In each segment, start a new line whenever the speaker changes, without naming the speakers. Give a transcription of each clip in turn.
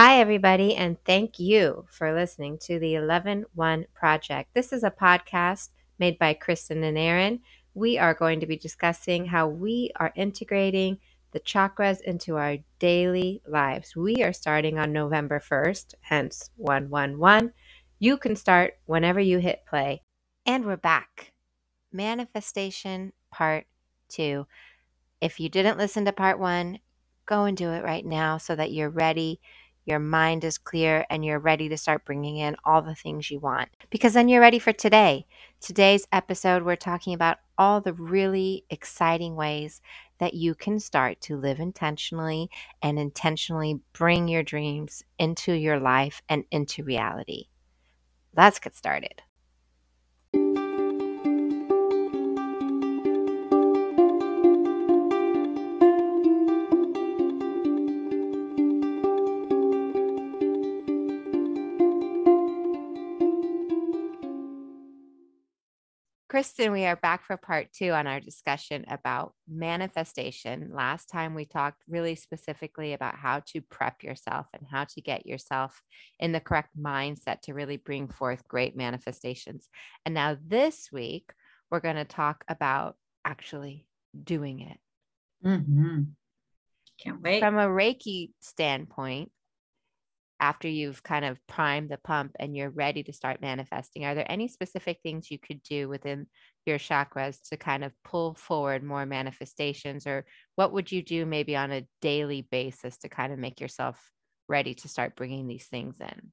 Hi, everybody, and thank you for listening to the 11 1 Project. This is a podcast made by Kristin and Erin. We are going to be discussing how we are integrating the chakras into our daily lives. We are starting on November 1st, hence 111. You can start whenever you hit play. And we're back. Manifestation Part 2. If you didn't listen to Part 1, go and do it right now so that you're ready your mind is clear, and you're ready to start bringing in all the things you want. Because then you're ready for today. Today's episode, we're talking about all the really exciting ways that you can start to live intentionally and intentionally bring your dreams into your life and into reality. Let's get started. Kristin, we are back for part two on our discussion about manifestation. Last time we talked really specifically about how to prep yourself and how to get yourself in the correct mindset to really bring forth great manifestations. And now this week, we're going to talk about actually doing it.
Mm-hmm. Can't wait.
From a Reiki standpoint, after you've kind of primed the pump and you're ready to start manifesting, are there any specific things you could do within your chakras to kind of pull forward more manifestations? Or what would you do maybe on a daily basis to kind of make yourself ready to start bringing these things in?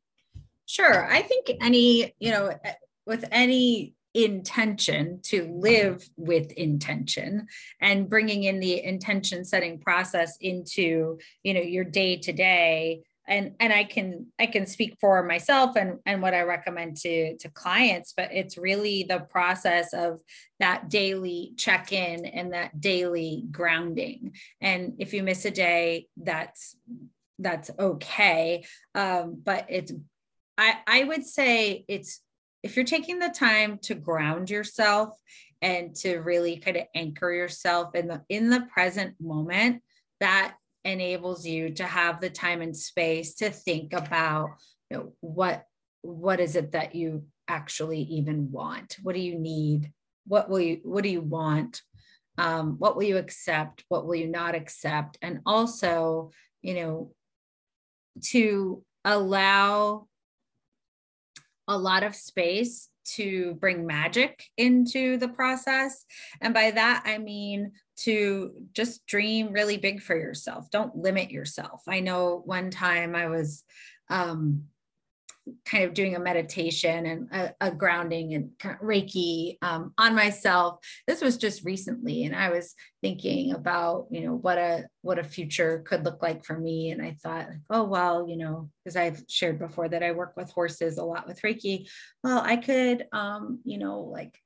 Sure. I think any, you know, eh, with any intention to live with intention and bringing in the intention setting process into you know your day to day and and i can i can speak for myself and and what i recommend to to clients but it's really the process of that daily check in and that daily grounding. And if you miss a day that's that's okay. Um, but it's i i would say it's if you're taking the time to ground yourself and to really kind of anchor yourself in the in the present moment that enables you to have the time and space to think about you know, what what is it that you actually even want? What do you need? What will you what do you want? Um, what will you accept? What will you not accept? And also you know to allow a lot of space to bring magic into the process. And by that, I mean to just dream really big for yourself. Don't limit yourself. I know one time I was um, kind of doing a meditation and a, a grounding and kind of Reiki um, on myself. This was just recently, and I was thinking about you know what a what a future could look like for me. And I thought, oh well, you know, because I've shared before that I work with horses a lot with Reiki. Well, I could, um, you know, like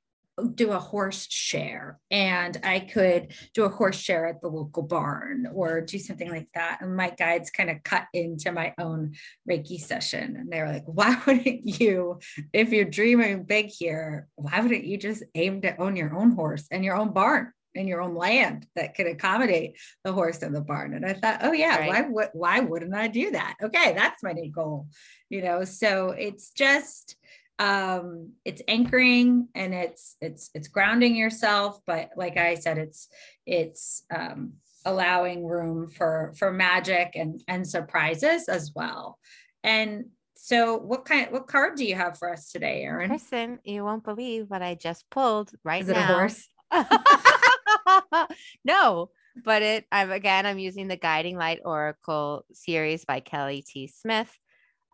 do a horse share and I could do a horse share at the local barn or do something like that. And my guides kind of cut into my own Reiki session. And they were like, why wouldn't you, if you're dreaming big here, why wouldn't you just aim to own your own horse and your own barn? and your own land that could accommodate the horse and the barn. And I thought, oh yeah, right. why would why wouldn't I do that? Okay, that's my new goal. You know, so it's just um, it's anchoring and it's it's it's grounding yourself but like i said it's it's um, allowing room for for magic and and surprises as well. And so what kind what card do you have for us today Erin
listen you won't believe what i just pulled right
Is
it
now. a horse?
No but it i'm again i'm using the guiding light oracle series by kelly t. Smith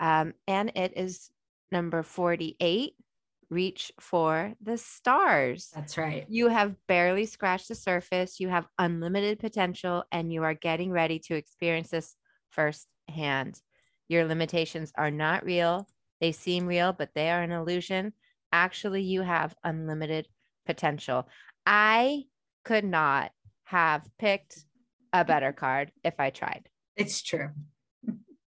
um, and it is number 48 reach for the stars.
That's right.
You have barely scratched the surface. You have unlimited potential, and you are getting ready to experience this firsthand. Your limitations are not real. They seem real, but they are an illusion. Actually, you have unlimited potential. I could not have picked a better card if I tried.
It's true.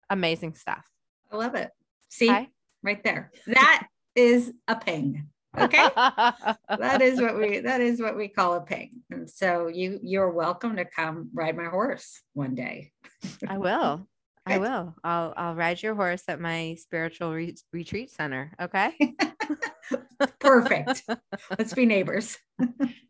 Amazing stuff.
I love it. See? Hi right there. That is a ping. Okay. that is what we that is what we call a ping. And so you you're welcome to come ride my horse one day.
I will. I will. I'll I'll ride your horse at my spiritual re- retreat center. Okay.
Perfect. Let's be neighbors.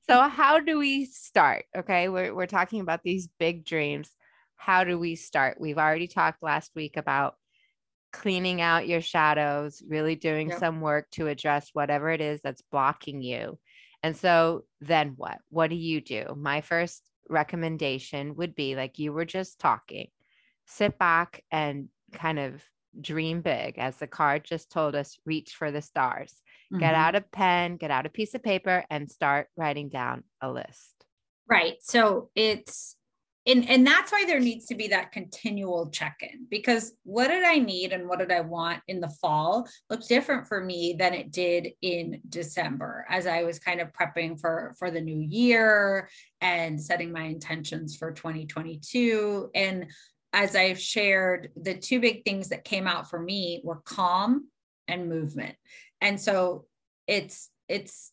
so how do we start? Okay, we're we're talking about these big dreams. How do we start? We've already talked last week about cleaning out your shadows, really doing yep. some work to address whatever it is that's blocking you. And so then what? What do you do? My first recommendation would be like you were just talking sit back and kind of dream big as the card just told us reach for the stars mm-hmm. get out a pen get out a piece of paper and start writing down a list
right so it's and and that's why there needs to be that continual check-in because what did i need and what did i want in the fall looked different for me than it did in december as i was kind of prepping for for the new year and setting my intentions for 2022 and as I've shared, the two big things that came out for me were calm and movement. And so it's it's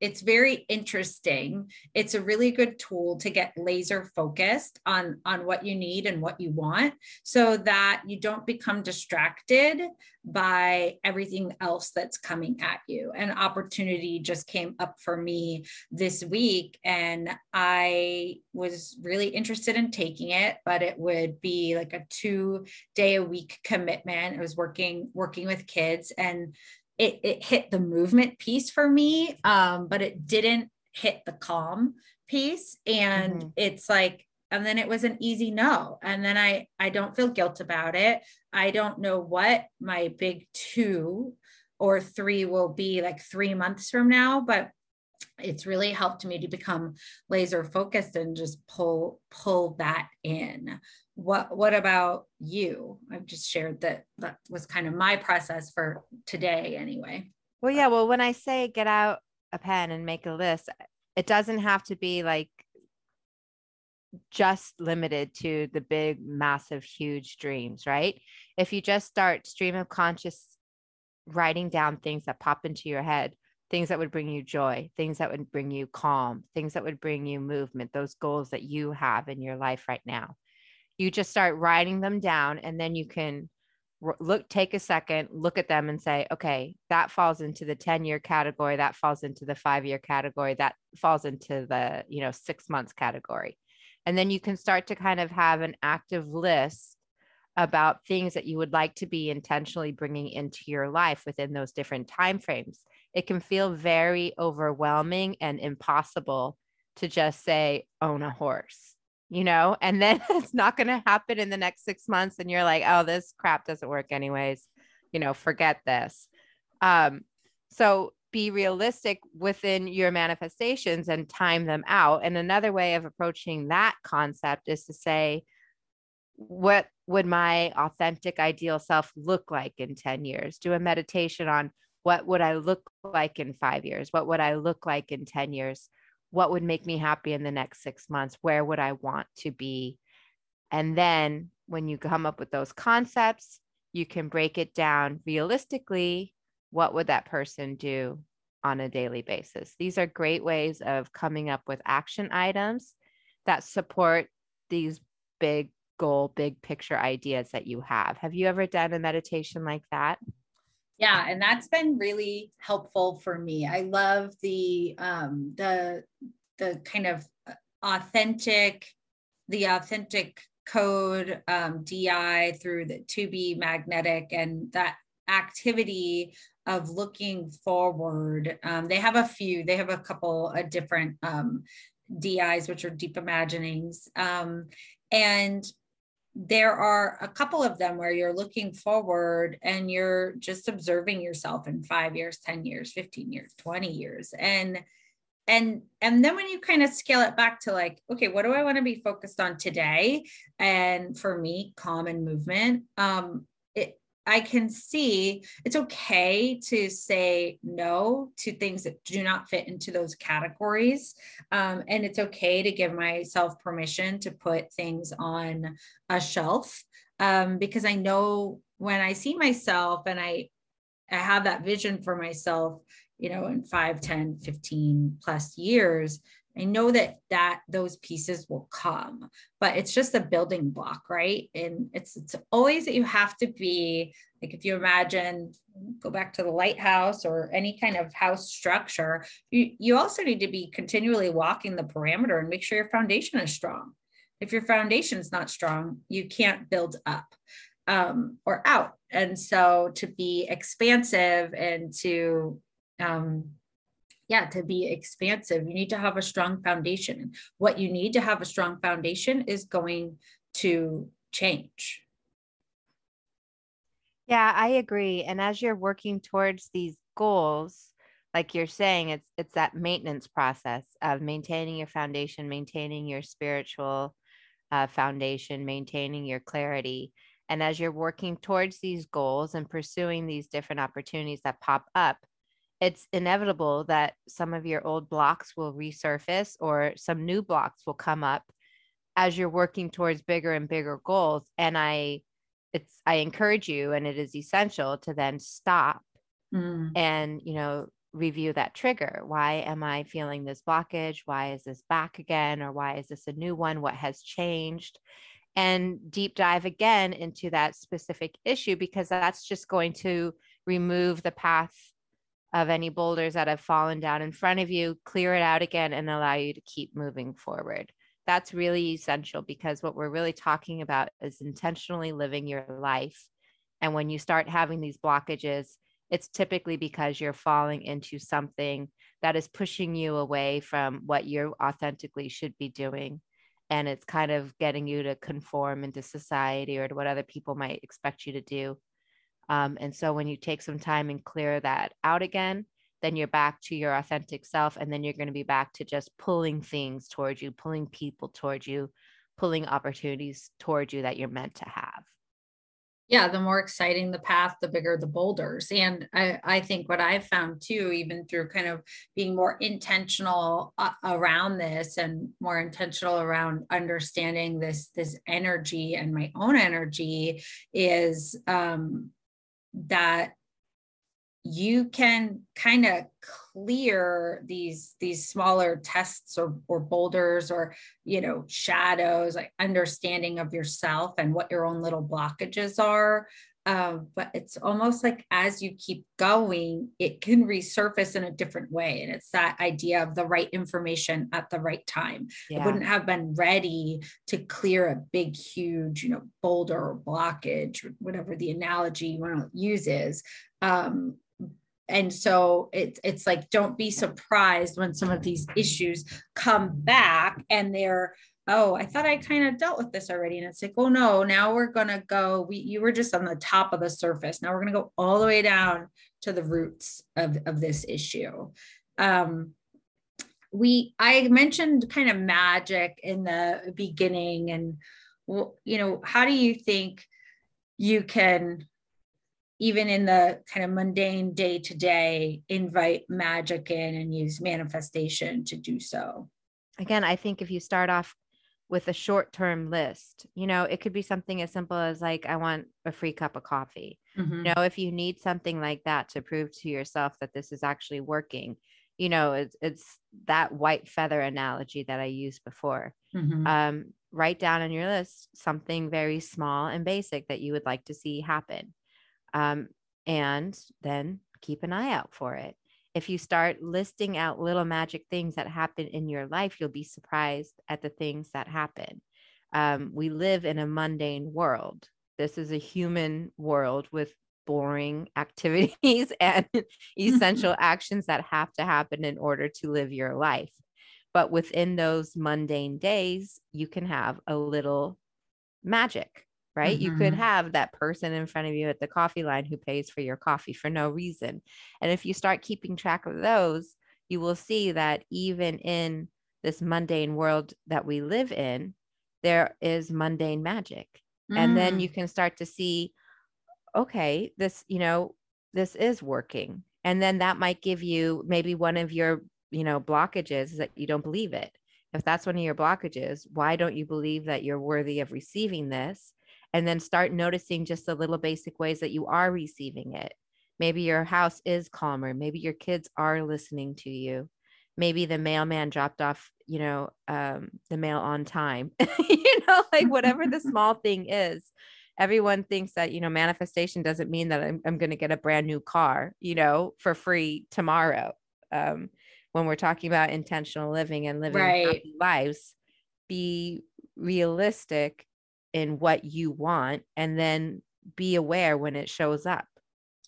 it's very interesting. It's a really good tool to get laser focused on on what you need and what you want so that you don't become distracted by everything else that's coming at you. An opportunity just came up for me this week and i was really interested in taking it but it would be like a two day a week commitment. I was working working with kids and it, it hit the movement piece for me, um, but it didn't hit the calm piece. And mm-hmm. it's like, and then it was an easy no. And then I I don't feel guilt about it. I don't know what my big two or three will be like three months from now, but it's really helped me to become laser focused and just pull pull that in. What what about you? I've just shared that that was kind of my process for today anyway.
Well yeah well when i say get out a pen and make a list it doesn't have to be like just limited to the big massive huge dreams right? If you just start stream of conscious writing down things that pop into your head things that would bring you joy things that would bring you calm things that would bring you movement those goals that you have in your life right now. You just start writing them down and then you can look take a second look at them and say okay that falls into the 10 year category that falls into the 5 year category that falls into the you know 6 months category. And then you can start to kind of have an active list about things that you would like to be intentionally bringing into your life within those different time frames it can feel very overwhelming and impossible to just say own a horse you know, and then it's not going to happen in the next six months. And you're like, oh, this crap doesn't work anyways, you know, forget this. Um, so be realistic within your manifestations and time them out. And another way of approaching that concept is to say, what would my authentic ideal self look like in 10 years? Do a meditation on what would I look like in five years? What would I look like in 10 years? what would make me happy in the next six months? Where would I want to be? And then when you come up with those concepts, you can break it down realistically. What would that person do on a daily basis? These are great ways of coming up with action items that support these big goal, big picture ideas that you have. Have you ever done a meditation like that?
yeah and that's been really helpful for me i love the um the the kind of authentic the authentic code um, di through the to be magnetic and that activity of looking forward um, they have a few they have a couple of different um, dis which are deep imaginings um, and there are a couple of them where you're looking forward and you're just observing yourself in 5 years 10 years 15 years 20 years. And and and then when you kind of scale it back to like okay what do i want to be focused on today? And for me calm and movement. Um I can see it's okay to say no to things that do not fit into those categories. Um, and it's okay to give myself permission to put things on a shelf um, because I know when I see myself and I, I have that vision for myself, you know, in 5, 10, 15 plus years, I know that that those pieces will come, but it's just a building block, right? And it's it's always that you have to be like if you imagine go back to the lighthouse or any kind of house structure, you you also need to be continually walking the parameter and make sure your foundation is strong. If your foundation is not strong, you can't build up um, or out. And so to be expansive and to um, yeah to be expansive you need to have a strong foundation. What you need to have a strong foundation is going to change.
Yeah i agree. And as you're working towards these goals like you're saying it's it's that maintenance process of maintaining your foundation maintaining your spiritual uh, foundation maintaining your clarity. And as you're working towards these goals and pursuing these different opportunities that pop up it's inevitable that some of your old blocks will resurface or some new blocks will come up as you're working towards bigger and bigger goals. And i it's i encourage you and it is essential to then stop mm. and you know review that trigger. Why am i feeling this blockage? Why is this back again? Or why is this a new one? What has changed? And deep dive again into that specific issue because that's just going to remove the path of any boulders that have fallen down in front of you, clear it out again, and allow you to keep moving forward. That's really essential because what we're really talking about is intentionally living your life. And when you start having these blockages, it's typically because you're falling into something that is pushing you away from what you authentically should be doing. And it's kind of getting you to conform into society or to what other people might expect you to do. Um, and so when you take some time and clear that out again, then you're back to your authentic self. And then you're going to be back to just pulling things towards you, pulling people towards you, pulling opportunities towards you that you're meant to have.
Yeah, the more exciting the path, the bigger the boulders. And I, I think what I've found too, even through kind of being more intentional uh, around this and more intentional around understanding this this energy and my own energy, is um, that you can kind of clear these these smaller tests or, or boulders or you know shadows like understanding of yourself and what your own little blockages are um, but it's almost like as you keep going, it can resurface in a different way. And it's that idea of the right information at the right time. Yeah. It wouldn't have been ready to clear a big, huge, you know, boulder or blockage, whatever the analogy you want to use is. Um, and so it's it's like don't be surprised when some of these issues come back and they're oh, I thought I kind of dealt with this already. And it's like, oh no, now we're gonna go. We you were just on the top of the surface. Now we're gonna go all the way down to the roots of, of this issue. Um, we I mentioned kind of magic in the beginning, and you know, how do you think you can even in the kind of mundane day to day invite magic in and use manifestation to do so?
Again, I think if you start off with a short term list. You know, it could be something as simple as like, I want a free cup of coffee. Mm-hmm. You know, if you need something like that to prove to yourself that this is actually working, you know, it's, it's that white feather analogy that I used before. Mm-hmm. Um, write down on your list something very small and basic that you would like to see happen. Um, and then keep an eye out for it if you start listing out little magic things that happen in your life, you'll be surprised at the things that happen. Um, we live in a mundane world. This is a human world with boring activities and essential actions that have to happen in order to live your life. But within those mundane days, you can have a little magic right? Mm-hmm. You could mm-hmm. have that person in front of you at the coffee line who pays for your coffee for no reason. And if you start keeping track of those, you will see that even in this mundane world that we live in, there is mundane magic. Mm. And then you mm. can start to see, okay, this, you know, this is working. And then that might give you maybe one of your, you know, blockages that you don't believe it. If that's one of your blockages, why don't you believe that you're worthy of receiving this? And then start noticing just the little basic ways that you are receiving it. Maybe your house is calmer. Maybe your kids are listening to you. Maybe the mailman dropped off you know, um, the mail on time, you know, like whatever the small thing is. Everyone thinks that, you know, manifestation doesn't mean that I'm, I'm going to get a brand new car, you know, for free tomorrow. Um, when we're talking about intentional living and living
Right.
lives, be realistic in what you want and then be aware when it shows up.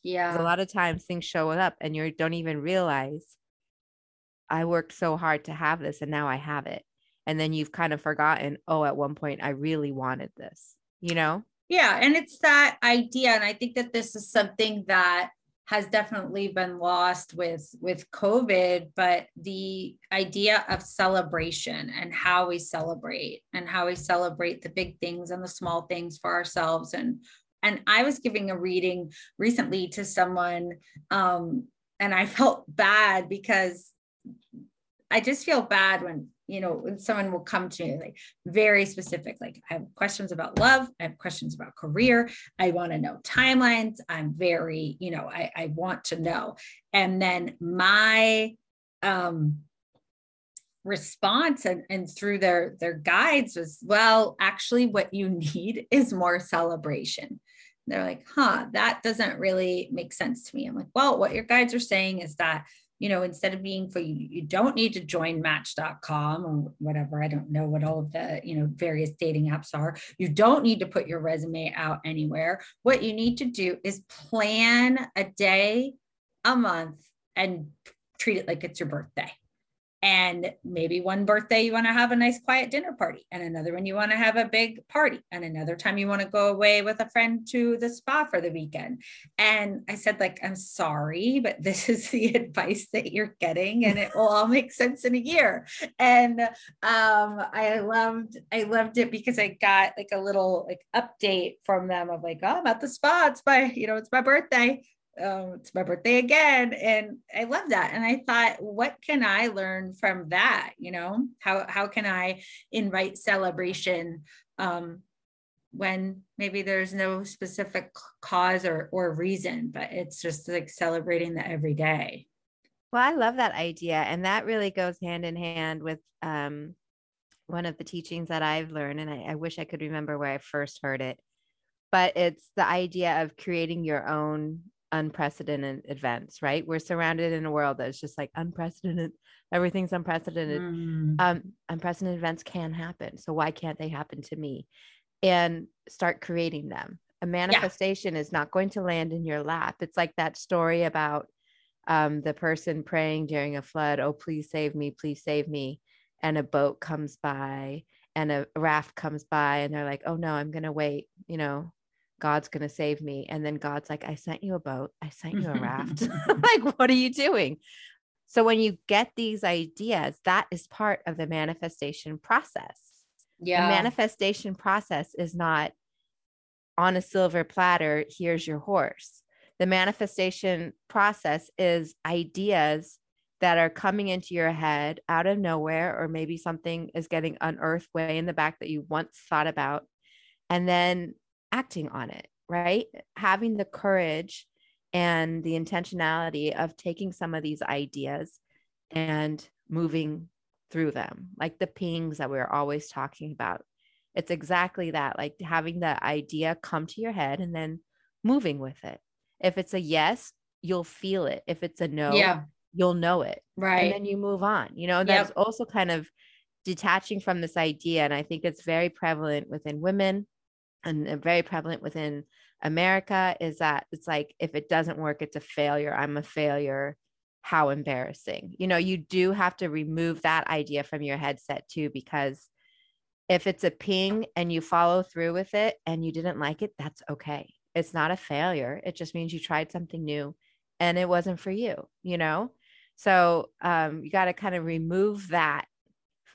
Yeah.
a lot of times things show up and you don't even realize I worked so hard to have this and now I have it. And then you've kind of forgotten, oh, at one point I really wanted this, you know?
Yeah, and it's that idea, and I think that this is something that has definitely been lost with with COVID, but the idea of celebration and how we celebrate and how we celebrate the big things and the small things for ourselves. And and I was giving a reading recently to someone, um, and I felt bad because I just feel bad when you know when someone will come to me like very specific like i have questions about love i have questions about career i want to know timelines i'm very you know i, I want to know. And then my um response and, and through their their guides was well actually what you need is more celebration. They're like huh that doesn't really make sense to me. I'm like well what your guides are saying is that you know, instead of being for you, you don't need to join match.com or whatever. I don't know what all of the, you know, various dating apps are. You don't need to put your resume out anywhere. What you need to do is plan a day, a month, and treat it like it's your birthday. And maybe one birthday you want to have a nice quiet dinner party, and another one you want to have a big party, and another time you want to go away with a friend to the spa for the weekend. And I said, like, I'm sorry, but this is the advice that you're getting, and it will all make sense in a year. And um, I loved, I loved it because I got like a little like update from them of like, oh, I'm at the spa. It's my, you know, it's my birthday um, it's my birthday again. And I love that. And I thought, what can I learn from that? You know, how, how can I invite celebration um, when maybe there's no specific cause or, or reason, but it's just like celebrating the everyday.
Well, I love that idea. And that really goes hand in hand with um, one of the teachings that I've learned. And I, I wish I could remember where I first heard it, but it's the idea of creating your own unprecedented events, right? We're surrounded in a world that's just like unprecedented. Everything's unprecedented.
Mm.
Um, unprecedented events can happen. So why can't they happen to me? And start creating them. A manifestation is not going to land in your lap. It's like that story about um, the person praying during a flood, oh, please save me, please save me. And a boat comes by and a raft comes by, and they're like, oh no, I'm going to wait, you know, God's going to save me. And then God's like, I sent you a boat, I sent you a raft. like, what are you doing? So when you get these ideas, that is part of the manifestation process.
Yeah.
The manifestation process is not on a silver platter, here's your horse. The manifestation process is ideas that are coming into your head out of nowhere, or maybe something is getting unearthed way in the back that you once thought about, and then acting on it, right? Having the courage and the intentionality of taking some of these ideas and moving through them, like the pings that we're always talking about. It's exactly that, like having the idea come to your head and then moving with it. If it's a yes, you'll feel it. If it's a no,
yeah.
you'll know it.
Right.
And then you move on. You know, that's also kind of detaching from this idea. And I think it's very prevalent within women and uh, very prevalent within America is that it's like, if it doesn't work, it's a failure. I'm a failure. How embarrassing. You know, you do have to remove that idea from your headset too, because if it's a ping and you follow through with it and you didn't like it, that's okay. It's not a failure. It just means you tried something new and it wasn't for you, you know? So um, you got to kind of remove that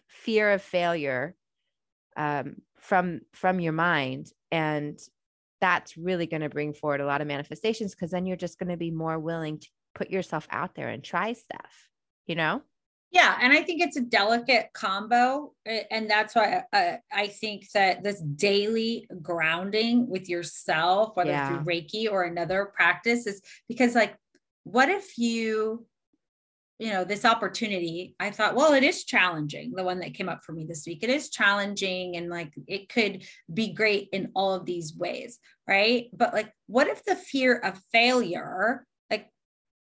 fear of failure um, from from your mind and that's really going to bring forward a lot of manifestations because then you're just going to be more willing to put yourself out there and try stuff you know
Yeah, and I think it's a delicate combo, and that's why uh, I think that this daily grounding with yourself, whether
Yeah.
through Reiki or another practice, is because like, what if you, you know this opportunity i thought well it is challenging the one that came up for me this week. It is challenging and like it could be great in all of these ways right? But like what if the fear of failure like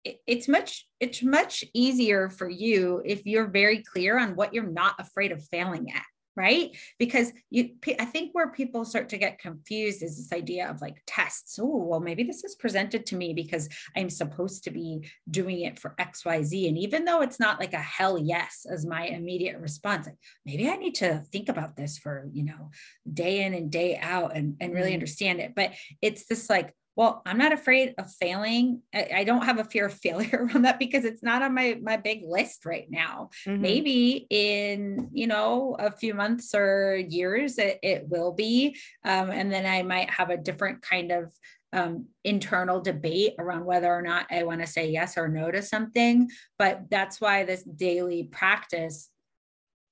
it, it's much it's much easier for you if you're very clear on what you're not afraid of failing at right? Because you i think where people start to get confused is this idea of like tests. Oh well maybe this is presented to me because i'm supposed to be doing it for xyz and even though it's not like a hell yes as my immediate response like maybe i need to think about this for you know day in and day out and, and really mm-hmm. understand it. But it's this like well i'm not afraid of failing. I, I, don't have a fear of failure around that because it's not on my my big list right now. Mm-hmm. maybe in you know a few months or years it, it will be um, and then i might have a different kind of um, internal debate around whether or not i want to say yes or no to something. But that's why this daily practice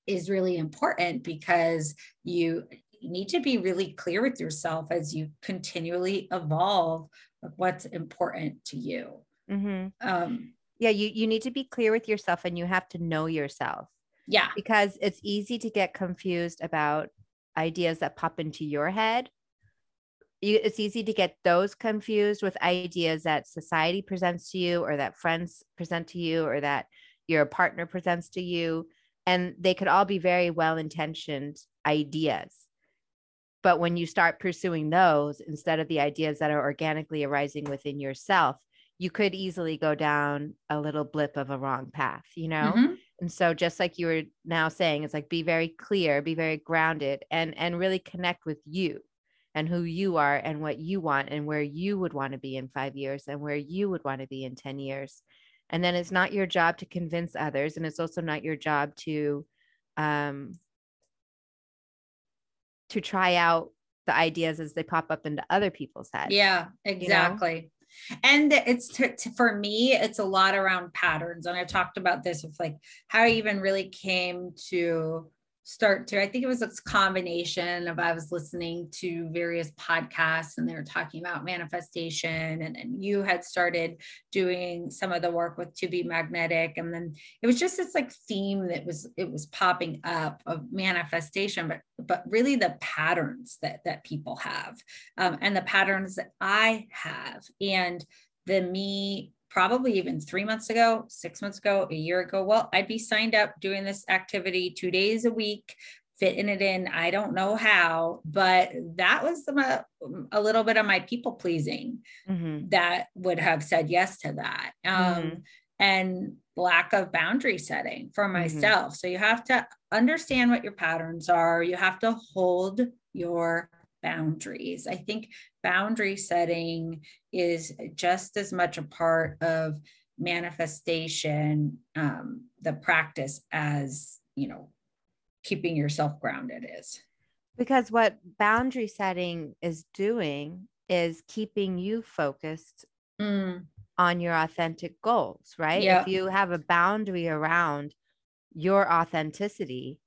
is really important because you you need to be really clear with yourself as you continually evolve what's important to you.
Mm-hmm. Um, yeah, you you need to be clear with yourself, and you have to know yourself.
Yeah,
because it's easy to get confused about ideas that pop into your head. You, it's easy to get those confused with ideas that society presents to you, or that friends present to you, or that your partner presents to you, and they could all be very well intentioned ideas but when you start pursuing those instead of the ideas that are organically arising within yourself, you could easily go down a little blip of a wrong path, you know? Mm-hmm. And so just like you were now saying, it's like be very clear, be very grounded and and really connect with you and who you are and what you want and where you would want to be in 5 years and where you would want to be in 10 years. And then it's not your job to convince others and it's also not your job to um to try out the ideas as they pop up into other people's heads.
Yeah, exactly. You know? And it's to, to, for me, it's a lot around patterns. And I've talked about this with like how I even really came to start to i think it was a combination of i was listening to various podcasts and they were talking about manifestation and then you had started doing some of the work with to be magnetic. And then it was just this like theme that was it was popping up of manifestation but but really the patterns that that people have um, and the patterns that i have and the me probably even three months ago, six months ago, a year ago, well, I'd be signed up doing this activity two days a week, fitting it in. I don't know how, but that was the, a little bit of my people pleasing mm-hmm. that would have said yes to that. Um, mm-hmm. And lack of boundary setting for mm-hmm. myself. Mm-hmm. So you have to understand what your patterns are. You have to hold your boundaries. I think boundary setting is just as much a part of manifestation, um, the practice, as you know, keeping yourself grounded is.
Because what boundary setting is doing is keeping you focused mm. on your authentic goals, right? Yep. If you have a boundary around your authenticity,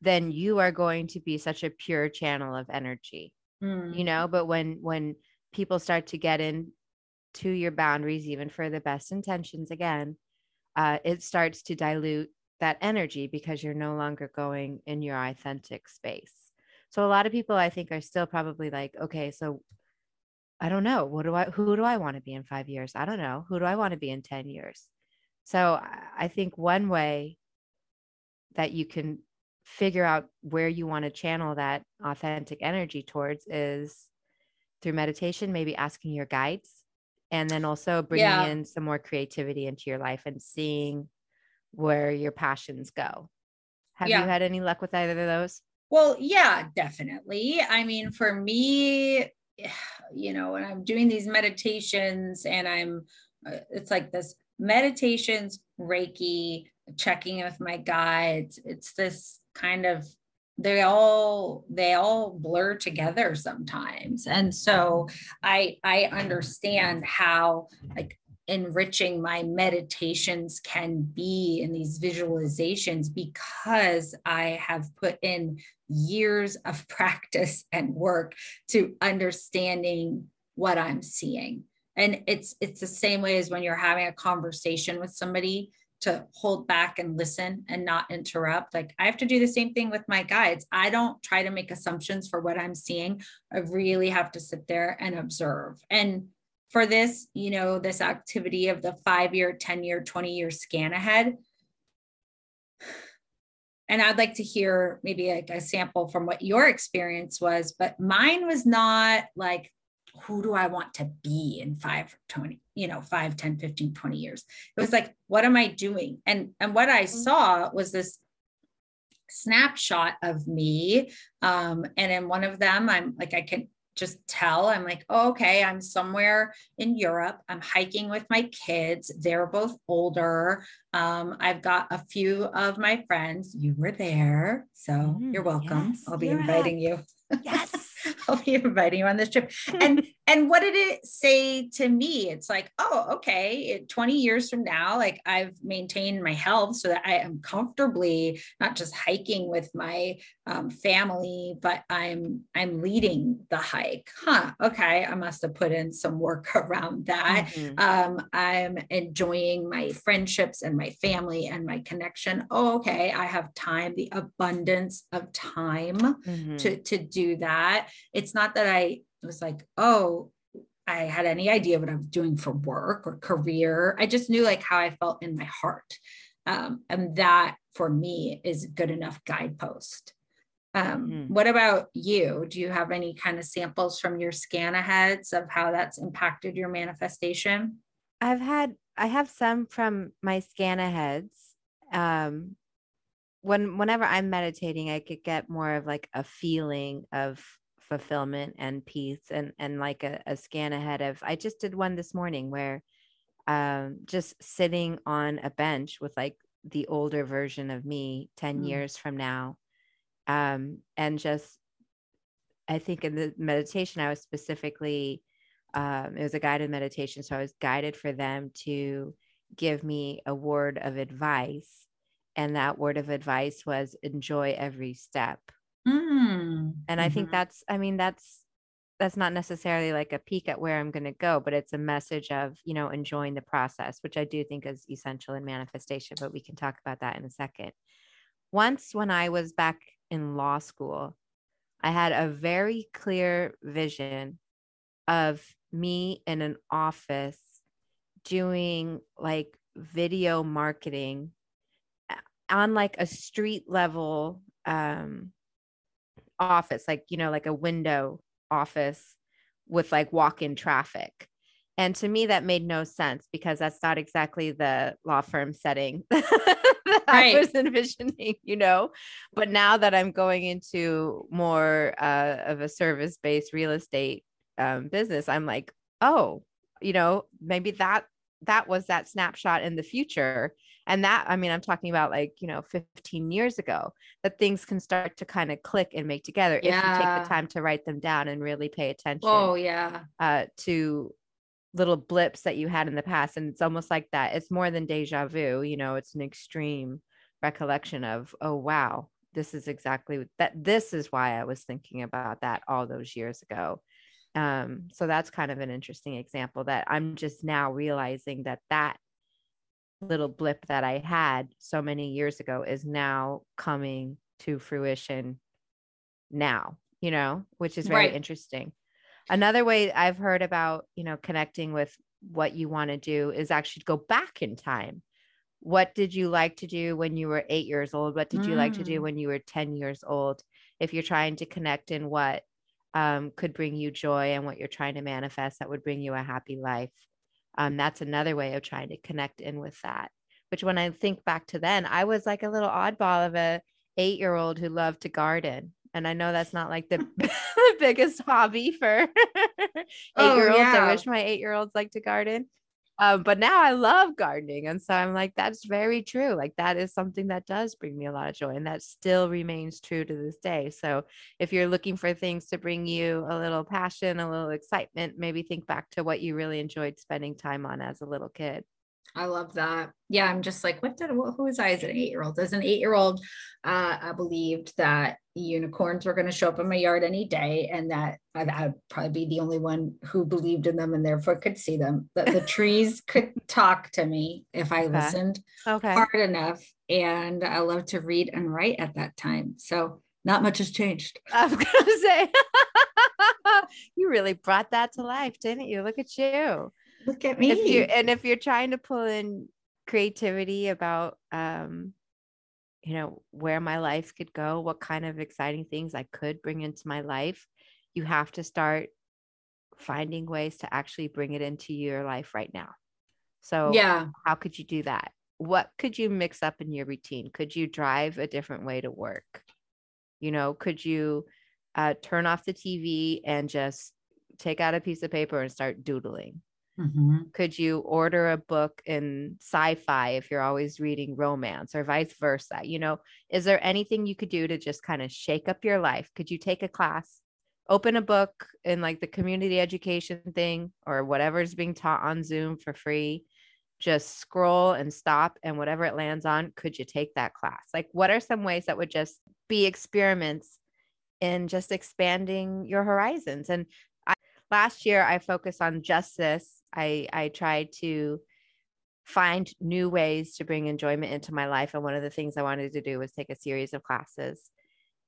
then you are going to be such a pure channel of energy mm. you know but when when people start to get in to your boundaries even for the best intentions again uh, it starts to dilute that energy because you're no longer going in your authentic space. So a lot of people i think are still probably like okay so i don't know. What do i who do i want to be in five years? I don't know. Who do i want to be in 10 years? So i think one way that you can figure out where you want to channel that authentic energy towards is through meditation, maybe asking your guides, and then also bringing yeah. in some more creativity into your life and seeing where your passions go. Have yeah. you had any luck with either of those?
Well, yeah, definitely. I mean, for me, you know, when I'm doing these meditations and I'm, uh, it's like this meditations, Reiki, checking with my guides. It's this kind of they all they all blur together sometimes. And so i i understand how like enriching my meditations can be in these visualizations because i have put in years of practice and work to understanding what i'm seeing. And it's it's the same way as when you're having a conversation with somebody to hold back and listen and not interrupt. Like I have to do the same thing with my guides. I don't try to make assumptions for what I'm seeing. I really have to sit there and observe. And for this, you know, this activity of the five year, 10 year, 20 year scan ahead. And I'd like to hear maybe like a sample from what your experience was, but mine was not like, who do I want to be in five, 20, you know, 5, 10, 15, 20 years? It was like, what am I doing? And and what I mm-hmm. saw was this snapshot of me. Um, and in one of them, I'm like, I can just tell I'm like, oh, okay, I'm somewhere in Europe. I'm hiking with my kids. They're both older. Um, I've got a few of my friends. You were there. So mm, you're welcome. Yes, I'll be inviting you.
Yes.
I'll be inviting you on this trip. And and what did it say to me? It's like, oh, okay, 20 years from now, like I've maintained my health so that I am comfortably not just hiking with my um, family, but I'm I'm leading the hike. Huh. Okay. I must have put in some work around that. Mm-hmm. Um, I'm enjoying my friendships and my family and my connection. Oh, okay. I have time, the abundance of time mm-hmm. to, to do that. It's not that I was like, oh, I had any idea what I was doing for work or career. I just knew like how I felt in my heart. Um, and that for me is good enough guidepost. Um, mm. What about you? Do you have any kind of samples from your scan aheads of how that's impacted your manifestation?
I've had, I have some from my scan aheads. Um, when, whenever I'm meditating, I could get more of like a feeling of fulfillment and peace and and like a, a scan ahead of i just did one this morning where um just sitting on a bench with like the older version of me 10 mm. years from now um and just i think in the meditation i was specifically um it was a guided meditation so i was guided for them to give me a word of advice and that word of advice was enjoy every step
Mm.
And I think mm-hmm. that's, I mean, that's, that's not necessarily like a peek at where I'm going to go, but it's a message of, you know, enjoying the process, which I do think is essential in manifestation, but we can talk about that in a second. Once when I was back in law school, I had a very clear vision of me in an office doing like video marketing on like a street level um office, like, you know, like a window office with like walk in traffic. And to me, that made no sense because that's not exactly the law firm setting that right. I was envisioning, you know. But now that I'm going into more uh, of a service based real estate um, business, I'm like, oh, you know, maybe that that was that snapshot in the future and that i mean i'm talking about like you know 15 years ago that things can start to kind of click and make together yeah. if you take the time to write them down and really pay attention
oh yeah.
uh, to little blips that you had in the past. And it's almost like that it's more than deja vu you know it's an extreme recollection of oh wow this is exactly that this is why i was thinking about that all those years ago. Um, so that's kind of an interesting example that i'm just now realizing that that little blip that I had so many years ago is now coming to fruition now, you know, which is very right. interesting. Another way I've heard about, you know, connecting with what you want to do is actually go back in time. What did you like to do when you were eight years old? What did mm. you like to do mm. when you were 10 years old? If you're trying to connect in what um, could bring you joy and what you're trying to manifest that would bring you a happy life um, that's another way of trying to connect in with that which when i think back to then i was like a little oddball of a eight year old who loved to garden. And i know that's not like the, the biggest hobby for eight year olds oh, yeah. i wish my eight year olds like to garden um, but now I love gardening. And so I'm like, that's very true. Like that is something that does bring me a lot of joy. And that still remains true to this day. So if you're looking for things to bring you a little passion, a little excitement, maybe think back to what you really enjoyed spending time on as a little kid.
I love that. Yeah, I'm just like, what did who was I as an eight year old? As an eight year old, uh, I believed that unicorns were going to show up in my yard any day, and that I'd, I'd, probably be the only one who believed in them and therefore could see them. That the trees could talk to me if I okay. listened okay. hard enough, and I love to read and write at that time. So not much has changed.
I was gonna say, you really brought that to life, didn't you? Look at you.
Look at me.
If you and if you're trying to pull in creativity about um you know where my life could go, what kind of exciting things I could bring into my life, you have to start finding ways to actually bring it into your life right now. So,
yeah,
how could you do that? What could you mix up in your routine? Could you drive a different way to work? You know, could you uh, turn off the TV and just take out a piece of paper and start doodling? Mm-hmm. Could you order a book in sci fi if you're always reading romance or vice versa? You know, is there anything you could do to just kind of shake up your life? Could you take a class, open a book in like the community education thing or whatever is being taught on Zoom for free? Just scroll and stop, and whatever it lands on, could you take that class? Like, what are some ways that would just be experiments in just expanding your horizons? And I, last year, I focused on justice I I tried to find new ways to bring enjoyment into my life. And one of the things I wanted to do was take a series of classes.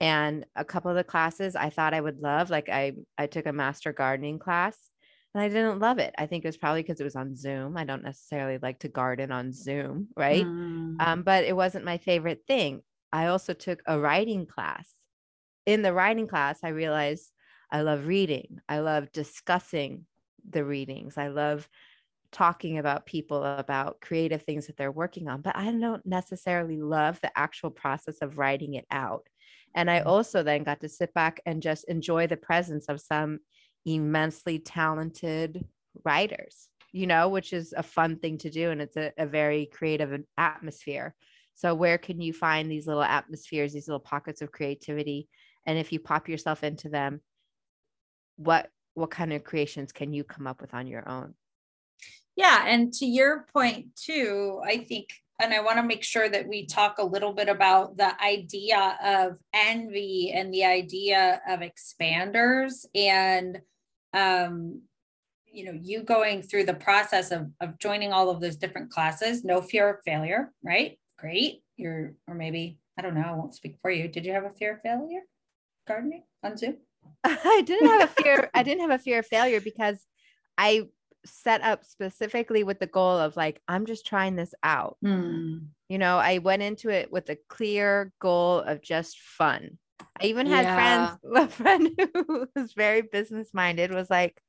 And a couple of the classes I thought I would love, like I I took a master gardening class and I didn't love it. I think it was probably because it was on Zoom. I don't necessarily like to garden on Zoom, right? Mm. Um, but it wasn't my favorite thing. I also took a writing class. In the writing class, I realized I love reading. I love discussing the readings. I love talking about people about creative things that they're working on, but I don't necessarily love the actual process of writing it out. And I mm-hmm. also then got to sit back and just enjoy the presence of some immensely talented writers, you know, which is a fun thing to do. And it's a, a very creative atmosphere. So, where can you find these little atmospheres, these little pockets of creativity? And if you pop yourself into them, what what kind of creations can you come up with on your own?
Yeah. And to your point, too, I think, and I want to make sure that we talk a little bit about the idea of envy and the idea of expanders and, um, you know, you going through the process of, of joining all of those different classes, no fear of failure, right? Great. You're, or maybe, I don't know, I won't speak for you. Did you have a fear of failure gardening on Zoom?
I didn't have a fear. I didn't have a fear of failure because I set up specifically with the goal of like, I'm just trying this out. Mm. You know, I went into it with a clear goal of just fun. I even had yeah. friends, a friend who was very business minded was like,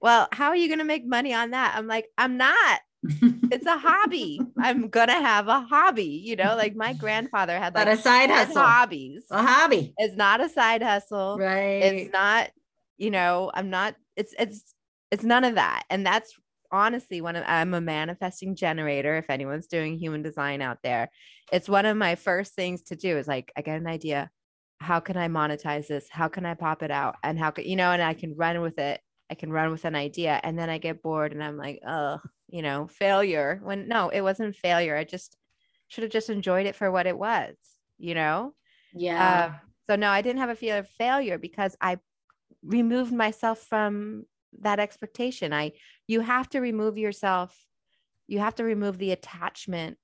Well, how are you going to make money on that? I'm like, I'm not it's a hobby. I'm gonna have a hobby, you know, like my grandfather had like
a side hustle
hobbies.
A hobby.
It's not a side hustle.
Right.
It's not, you know, I'm not, it's it's it's none of that. And that's honestly one of I'm a manifesting generator. If anyone's doing human design out there, it's one of my first things to do is like I get an idea. How can I monetize this? How can I pop it out? And how can you know, and I can run with it. I can run with an idea and then I get bored and I'm like, oh, you know, failure when no, it wasn't failure. I just should have just enjoyed it for what it was, you know?
Yeah. Uh,
so no, I didn't have a fear of failure because I removed myself from that expectation. I you have to remove yourself, you have to remove the attachment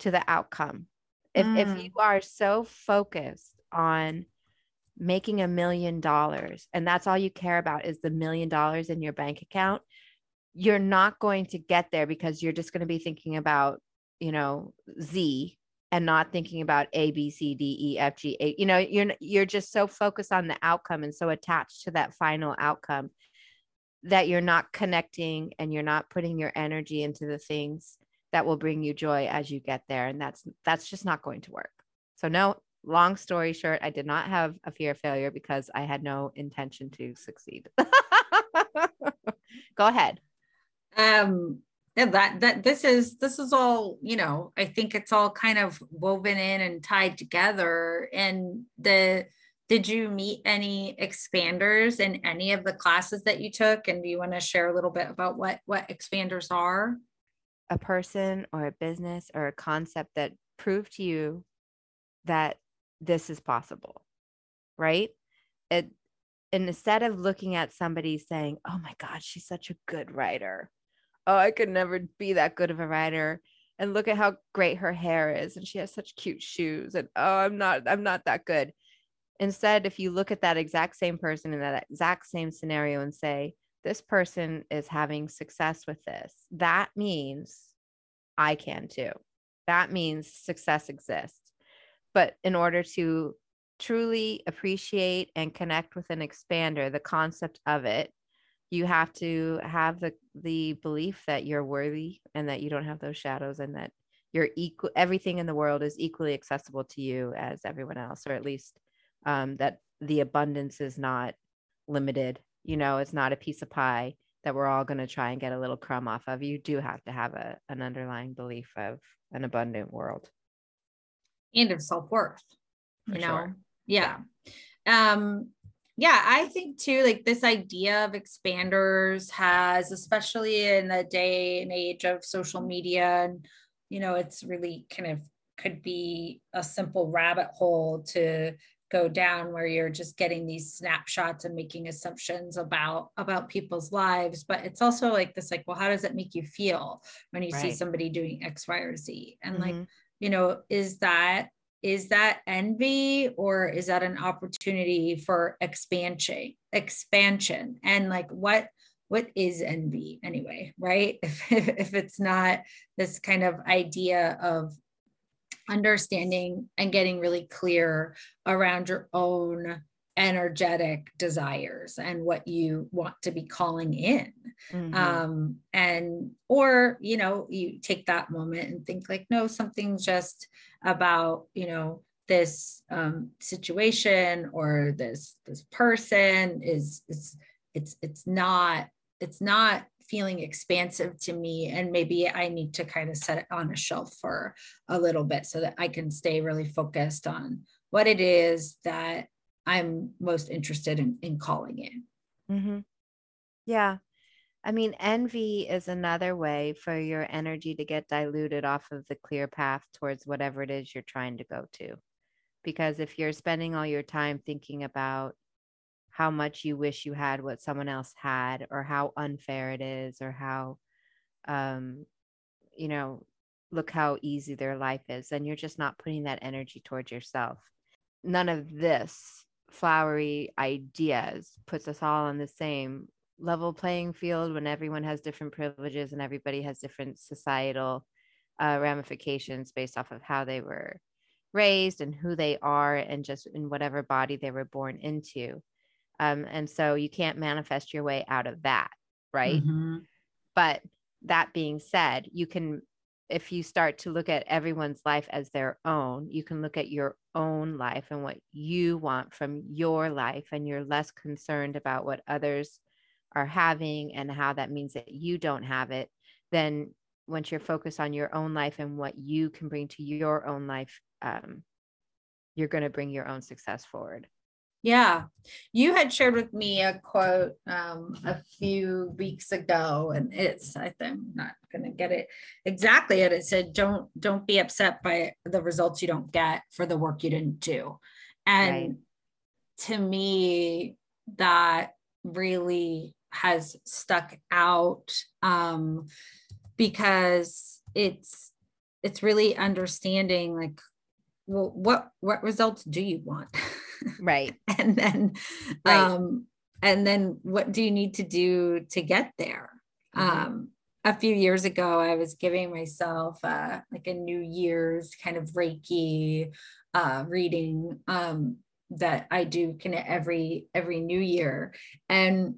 to the outcome. If mm. if you are so focused on making a million dollars and that's all you care about is the million dollars in your bank account, you're not going to get there because you're just going to be thinking about, you know, Z and not thinking about A, B, C, D, E, F, G, A. You know, you're you're just so focused on the outcome and so attached to that final outcome that you're not connecting and you're not putting your energy into the things that will bring you joy as you get there. And that's that's just not going to work. So no, long story short, I did not have a fear of failure because I had no intention to succeed. Go ahead
um yeah, that that this is this is all you know i think it's all kind of woven in and tied together and the did you meet any expanders in any of the classes that you took and do you want to share a little bit about what what expanders are
a person or a business or a concept that proved to you that this is possible, right? It and instead of looking at somebody saying, "Oh my god, she's such a good writer." Oh, I could never be that good of a writer. And look at how great her hair is and she has such cute shoes and oh, I'm not I'm not that good. Instead, if you look at that exact same person in that exact same scenario and say, this person is having success with this, that means I can too. That means success exists. But in order to truly appreciate and connect with an expander, the concept of it, you have to have the the belief that you're worthy and that you don't have those shadows and that you're equal everything in the world is equally accessible to you as everyone else or at least um, that the abundance is not limited. You know it's not a piece of pie that we're all going to try and get a little crumb off of. You do have to have a, an underlying belief of an abundant world.
And of self-worth For you know? sure. yeah. Um yeah i think too like this idea of expanders has especially in the day and age of social media and you know it's really kind of could be a simple rabbit hole to go down where you're just getting these snapshots and making assumptions about about people's lives but it's also like this like well how does it make you feel when you right. see somebody doing x y or z and mm-hmm. like you know is that is that envy or is that an opportunity for expansion expansion? And like what what is envy anyway right? If if it's not this kind of idea of understanding and getting really clear around your own energetic desires and what you want to be calling in mm-hmm. um and or you know you take that moment and think like no something's just about you know this um situation or this this person is it's it's it's not it's not feeling expansive to me and maybe i need to kind of set it on a shelf for a little bit so that i can stay really focused on what it is that i'm most interested in, in calling in
mm-hmm. yeah. I mean envy is another way for your energy to get diluted off of the clear path towards whatever it is you're trying to go to. Because if you're spending all your time thinking about how much you wish you had what someone else had or how unfair it is or how um you know look how easy their life is and you're just not putting that energy towards yourself. None of this flowery ideas puts us all on the same level playing field when everyone has different privileges and everybody has different societal uh, ramifications based off of how they were raised and who they are and just in whatever body they were born into um, and so you can't manifest your way out of that, right? Mm-hmm. But that being said, you can, if you start to look at everyone's life as their own, you can look at your own life and what you want from your life, and you're less concerned about what others are having and how that means that you don't have it. Then, once you're focused on your own life and what you can bring to your own life, um, you're going to bring your own success forward.
Yeah. You had shared with me a quote um, a few weeks ago, and it's, I think I'm not going to get it exactly. It said, don't, don't be upset by the results you don't get for the work you didn't do. And right. to me, that really has stuck out um, because it's, it's really understanding like, well, what, what results do you want?
right
and then right. um and then what do you need to do to get there mm-hmm. um a few years ago i was giving myself uh like a new year's kind of reiki uh reading um that i do kind of every every new year and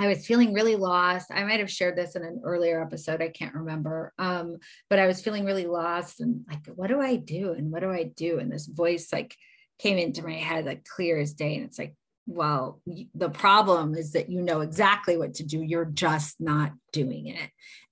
I was feeling really lost. I might have shared this in an earlier episode. I can't remember. Um, but I was feeling really lost and like, what do I do? And what do I do? And this voice like came into my head like clear as day. And it's like, well, the problem is that you know exactly what to do. You're just not doing it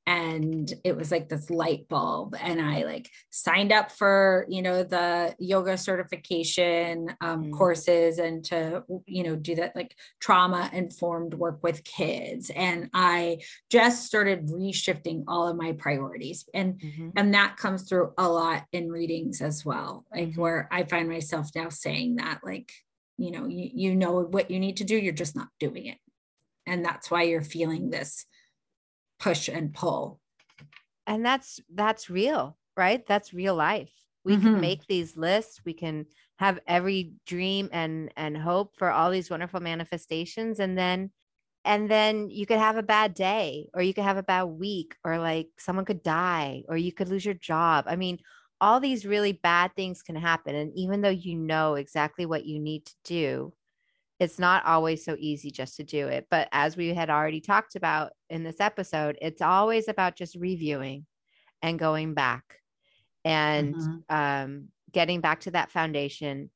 and it was like this light bulb and i like signed up for you know the yoga certification um, mm. courses and to you know do that like trauma informed work with kids and i just started reshifting all of my priorities and mm-hmm. and that comes through a lot in readings as well like mm-hmm. where i find myself now saying that like you know you, you know what you need to do you're just not doing it and that's why you're feeling this push and pull.
And that's that's real right? That's real life. We mm-hmm. can make these lists. We can have every dream and and hope for all these wonderful manifestations. And then and then you could have a bad day or you could have a bad week or like someone could die or you could lose your job. I mean all these really bad things can happen. And even though you know exactly what you need to do it's not always so easy just to do it. But as we had already talked about in this episode, it's always about just reviewing and going back and mm-hmm. um, getting back to that foundation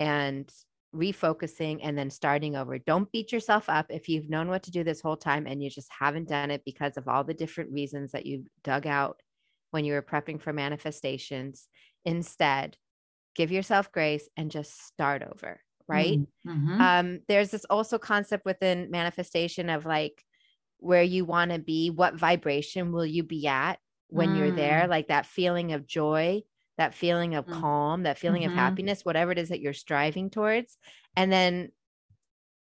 and refocusing and then starting over. Don't beat yourself up if you've known what to do this whole time and you just haven't done it because of all the different reasons that you dug out when you were prepping for manifestations. Instead, give yourself grace and just start over right mm-hmm. um there's this also concept within manifestation of like where you want to be what vibration will you be at when mm. you're there like that feeling of joy that feeling of mm. calm that feeling mm-hmm. of happiness whatever it is that you're striving towards and then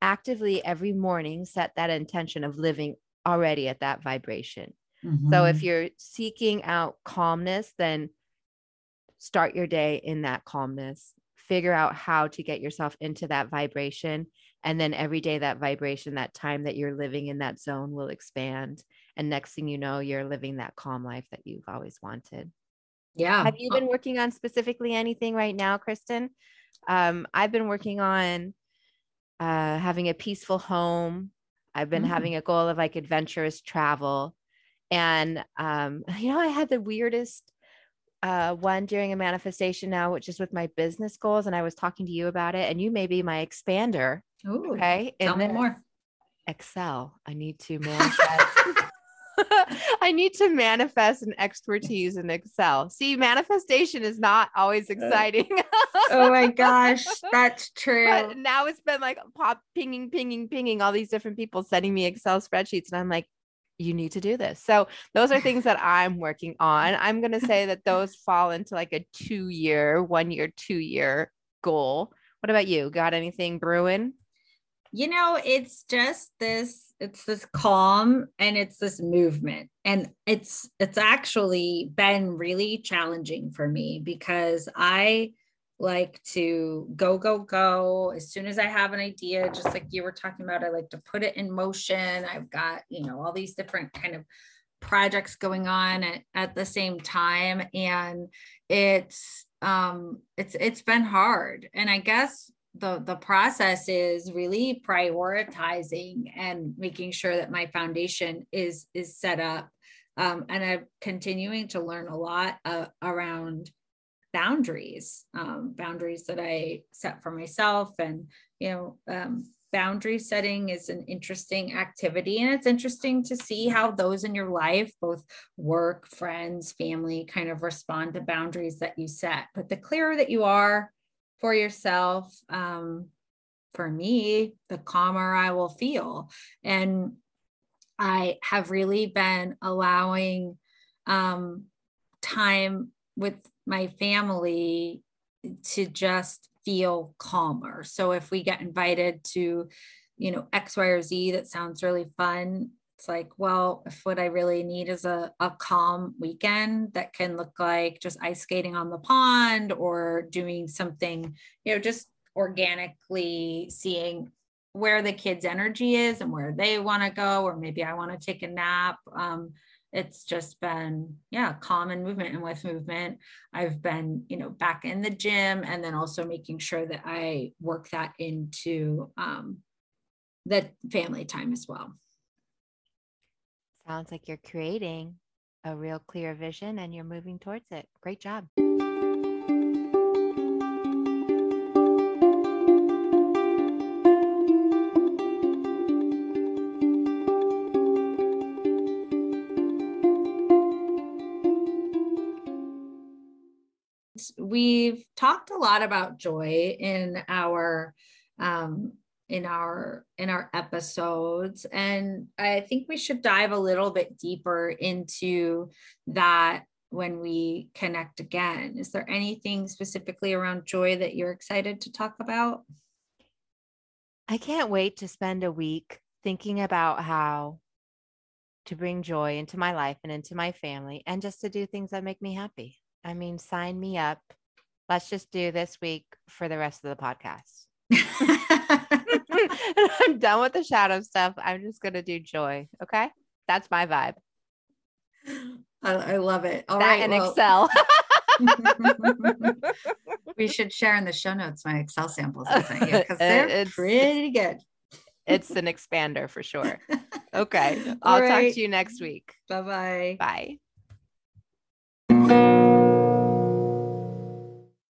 actively every morning set that intention of living already at that vibration mm-hmm. so if mm-hmm. you're seeking out calmness then start your day in that calmness figure out how to get yourself into that vibration and then every day that vibration that time that you're living in that zone will expand and next thing you know you're living that calm life that you've always wanted.
Yeah.
Have you been working on specifically anything right now Kristin? Um, i've been working on uh, having a peaceful home. I've been mm. having a goal of like adventurous travel. And um, you know i had the weirdest uh, one during a manifestation now, which is with my business goals. And I was talking to you about it, and you may be my expander.
Ooh,
okay.
Tell me more.
Excel. I need to manifest. I need to manifest an expertise in Excel. See, manifestation is not always uh, exciting.
oh my gosh, that's true. But
now it's been like pop pinging, pinging, pinging, all these different people sending me Excel spreadsheets. And I'm like, you need to do this. So those are things that I'm working on. I'm going to say that those fall into like a 2 year, 1 year, 2 year goal. What about you? Got anything brewing?
You know, it's just this it's this calm and it's this movement. And it's it's actually been really challenging for me because I like to go, go, go. As soon as I have an idea, just like you were talking about, I like to put it in motion. I've got, you know, all these different kind of projects going on at, at the same time. And it's um it's it's been hard. And I guess the the process is really prioritizing and making sure that my foundation is is set up um, and i'm continuing to learn a lot uh, around boundaries, um, boundaries that I set for myself. And, you know, um, boundary setting is an interesting activity. And it's interesting to see how those in your life, both work, friends, family, kind of respond to boundaries that you set. But the clearer that you are for yourself, um, for me, the calmer I will feel. And I have really been allowing um, time with my family to just feel calmer. So if we get invited to, you know, X, Y, or Z that sounds really fun, it's like, well, if what I really need is a, a calm weekend that can look like just ice skating on the pond or doing something, you know, just organically seeing where the kids' energy is and where they want to go, or maybe I want to take a nap. Um, it's just been yeah common movement and with movement. I've been you know back in the gym and then also making sure that i work that into um, the family time as well.
Sounds like you're creating a real clear vision and you're moving towards it. Great job
talked a lot about joy in our um, in our in our episodes and i think we should dive a little bit deeper into that when we connect again. Is there anything specifically around joy that you're excited to talk about?
I can't wait to spend a week thinking about how to bring joy into my life and into my family and just to do things that make me happy. I mean sign me up let's just do this week for the rest of the podcast I'm done with the shadow stuff. I'm just gonna do joy. Okay. That's my vibe.
I, I love it.
All that right, and well. Excel.
we should share in the show notes my Excel samples because they're it's, pretty good.
It's an expander for sure. Okay. I'll right. talk to you next week.
Bye-bye.
Bye.